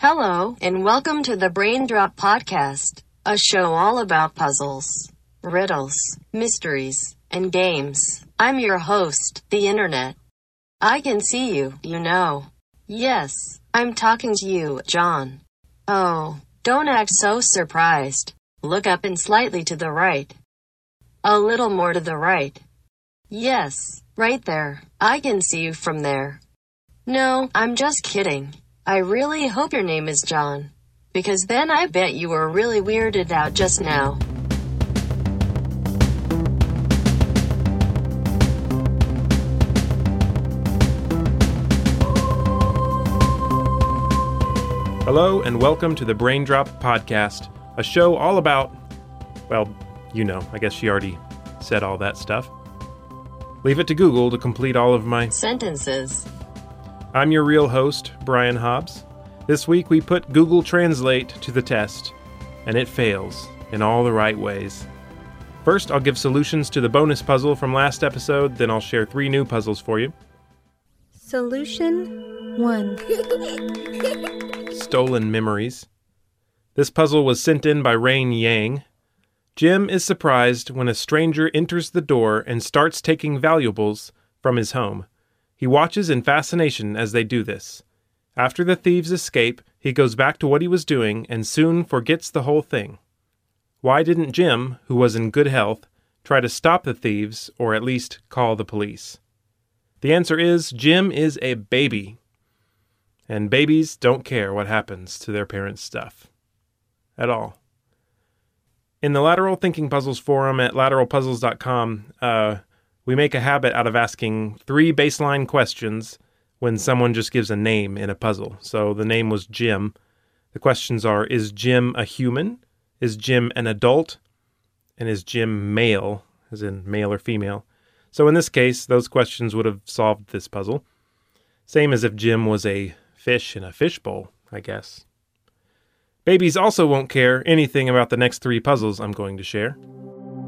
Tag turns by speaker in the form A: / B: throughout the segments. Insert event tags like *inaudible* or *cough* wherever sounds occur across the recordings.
A: Hello, and welcome to the Brain Drop Podcast, a show all about puzzles, riddles, mysteries, and games. I'm your host, the Internet. I can see you, you know. Yes, I'm talking to you, John. Oh, don't act so surprised. Look up and slightly to the right. A little more to the right. Yes, right there. I can see you from there. No, I'm just kidding. I really hope your name is John. Because then I bet you were really weirded out just now.
B: Hello, and welcome to the Brain Drop Podcast, a show all about, well, you know, I guess she already said all that stuff. Leave it to Google to complete all of my.
A: Sentences.
B: I'm your real host, Brian Hobbs. This week we put Google Translate to the test, and it fails in all the right ways. First, I'll give solutions to the bonus puzzle from last episode, then I'll share three new puzzles for you.
C: Solution 1. *laughs*
B: Stolen Memories. This puzzle was sent in by Rain Yang. Jim is surprised when a stranger enters the door and starts taking valuables from his home. He watches in fascination as they do this. After the thieves escape, he goes back to what he was doing and soon forgets the whole thing. Why didn't Jim, who was in good health, try to stop the thieves or at least call the police? The answer is Jim is a baby. And babies don't care what happens to their parents' stuff. At all. In the Lateral Thinking Puzzles forum at lateralpuzzles.com, uh, we make a habit out of asking three baseline questions when someone just gives a name in a puzzle. So the name was Jim. The questions are Is Jim a human? Is Jim an adult? And is Jim male, as in male or female? So in this case, those questions would have solved this puzzle. Same as if Jim was a fish in a fishbowl, I guess. Babies also won't care anything about the next three puzzles I'm going to share.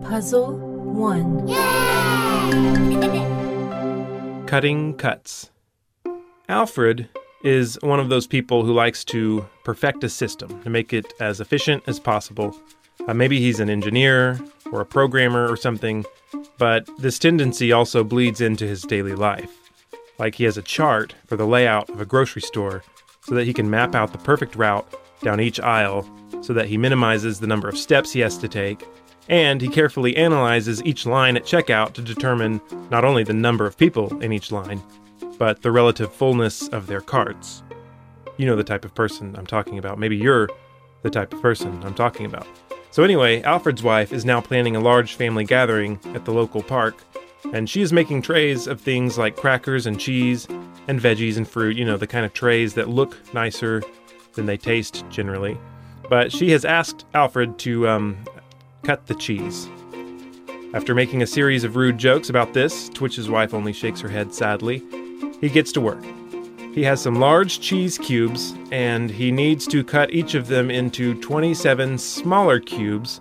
C: Puzzle 1.
B: Cutting cuts. Alfred is one of those people who likes to perfect a system to make it as efficient as possible. Uh, maybe he's an engineer or a programmer or something, but this tendency also bleeds into his daily life. Like he has a chart for the layout of a grocery store so that he can map out the perfect route down each aisle so that he minimizes the number of steps he has to take. And he carefully analyzes each line at checkout to determine not only the number of people in each line, but the relative fullness of their carts. You know the type of person I'm talking about. Maybe you're the type of person I'm talking about. So, anyway, Alfred's wife is now planning a large family gathering at the local park, and she is making trays of things like crackers and cheese and veggies and fruit, you know, the kind of trays that look nicer than they taste generally. But she has asked Alfred to um, cut the cheese. After making a series of rude jokes about this, Twitch's wife only shakes her head sadly, he gets to work. He has some large cheese cubes, and he needs to cut each of them into 27 smaller cubes,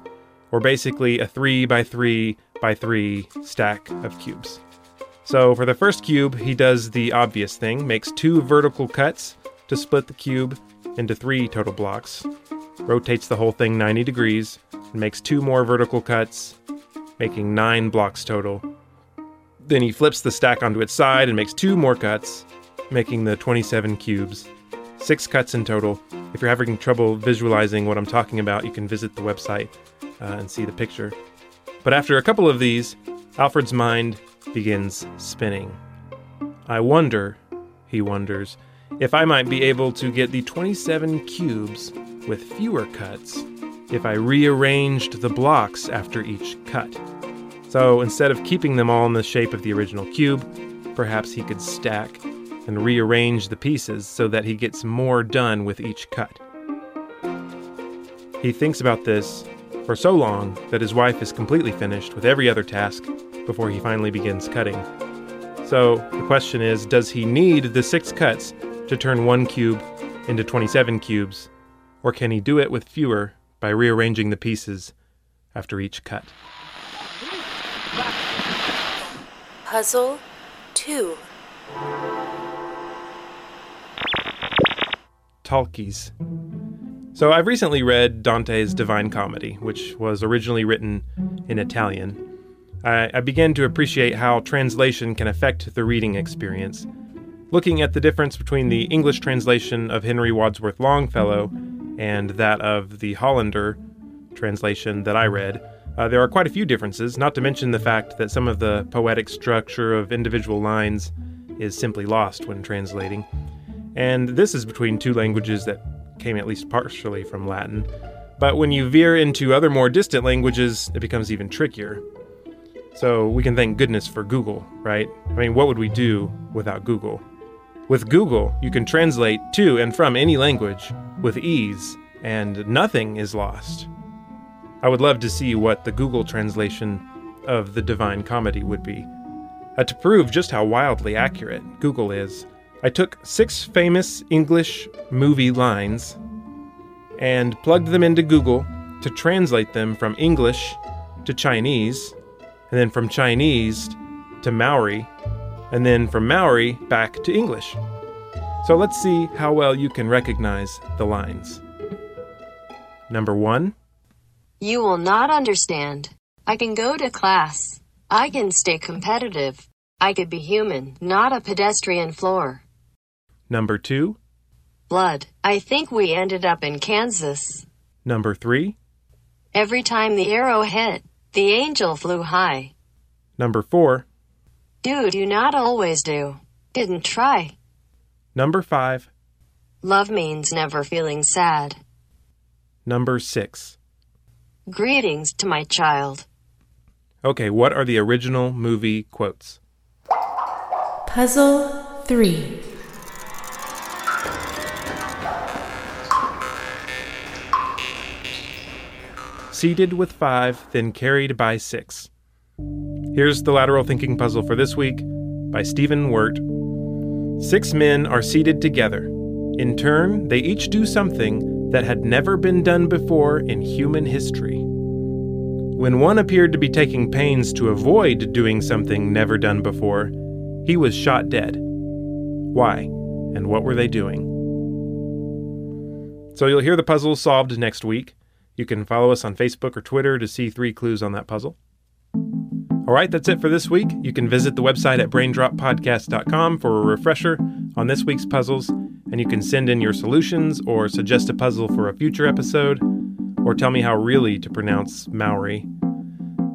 B: or basically a 3 by 3 by 3 stack of cubes. So for the first cube, he does the obvious thing, makes two vertical cuts to split the cube into three total blocks, rotates the whole thing 90 degrees, and makes two more vertical cuts, making nine blocks total. Then he flips the stack onto its side and makes two more cuts, making the 27 cubes. Six cuts in total. If you're having trouble visualizing what I'm talking about, you can visit the website uh, and see the picture. But after a couple of these, Alfred's mind begins spinning. I wonder, he wonders, if I might be able to get the 27 cubes with fewer cuts if I rearranged the blocks after each cut. So instead of keeping them all in the shape of the original cube, perhaps he could stack and rearrange the pieces so that he gets more done with each cut. He thinks about this for so long that his wife is completely finished with every other task before he finally begins cutting. So the question is does he need the six cuts to turn one cube into 27 cubes, or can he do it with fewer by rearranging the pieces after each cut?
C: Puzzle 2.
B: talkies. So I've recently read Dante's Divine Comedy, which was originally written in Italian. I, I began to appreciate how translation can affect the reading experience. Looking at the difference between the English translation of Henry Wadsworth Longfellow and that of the Hollander translation that I read, uh, there are quite a few differences, not to mention the fact that some of the poetic structure of individual lines is simply lost when translating. And this is between two languages that came at least partially from Latin. But when you veer into other more distant languages, it becomes even trickier. So we can thank goodness for Google, right? I mean, what would we do without Google? With Google, you can translate to and from any language with ease, and nothing is lost. I would love to see what the Google translation of the Divine Comedy would be. Uh, to prove just how wildly accurate Google is, I took six famous English movie lines and plugged them into Google to translate them from English to Chinese, and then from Chinese to Maori, and then from Maori back to English. So let's see how well you can recognize the lines. Number one
A: You will not understand. I can go to class. I can stay competitive. I could be human, not a pedestrian floor.
B: Number two
A: Blood. I think we ended up in Kansas.
B: Number three
A: Every time the arrow hit, the angel flew high.
B: Number four
A: Do do not always do. Didn't try.
B: Number five
A: Love means never feeling sad.
B: Number six
A: Greetings to my child.
B: Okay, what are the original movie quotes?
C: Puzzle 3.
B: Seated with five, then carried by six. Here's the lateral thinking puzzle for this week by Stephen Wirt. Six men are seated together. In turn, they each do something that had never been done before in human history. When one appeared to be taking pains to avoid doing something never done before, he was shot dead. Why? And what were they doing? So you'll hear the puzzle solved next week. You can follow us on Facebook or Twitter to see three clues on that puzzle. All right, that's it for this week. You can visit the website at braindroppodcast.com for a refresher on this week's puzzles, and you can send in your solutions or suggest a puzzle for a future episode, or tell me how really to pronounce Maori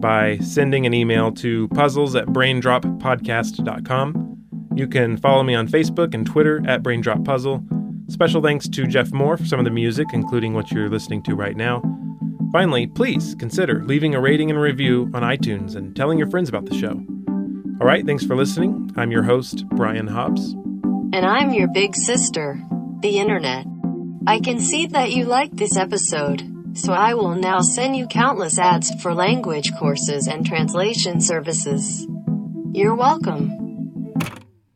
B: by sending an email to puzzles at braindroppodcast.com. You can follow me on Facebook and Twitter at braindroppuzzle. Special thanks to Jeff Moore for some of the music, including what you're listening to right now. Finally, please consider leaving a rating and review on iTunes and telling your friends about the show. All right, thanks for listening. I'm your host, Brian Hobbs.
A: And I'm your big sister, the internet. I can see that you liked this episode, so I will now send you countless ads for language courses and translation services. You're welcome.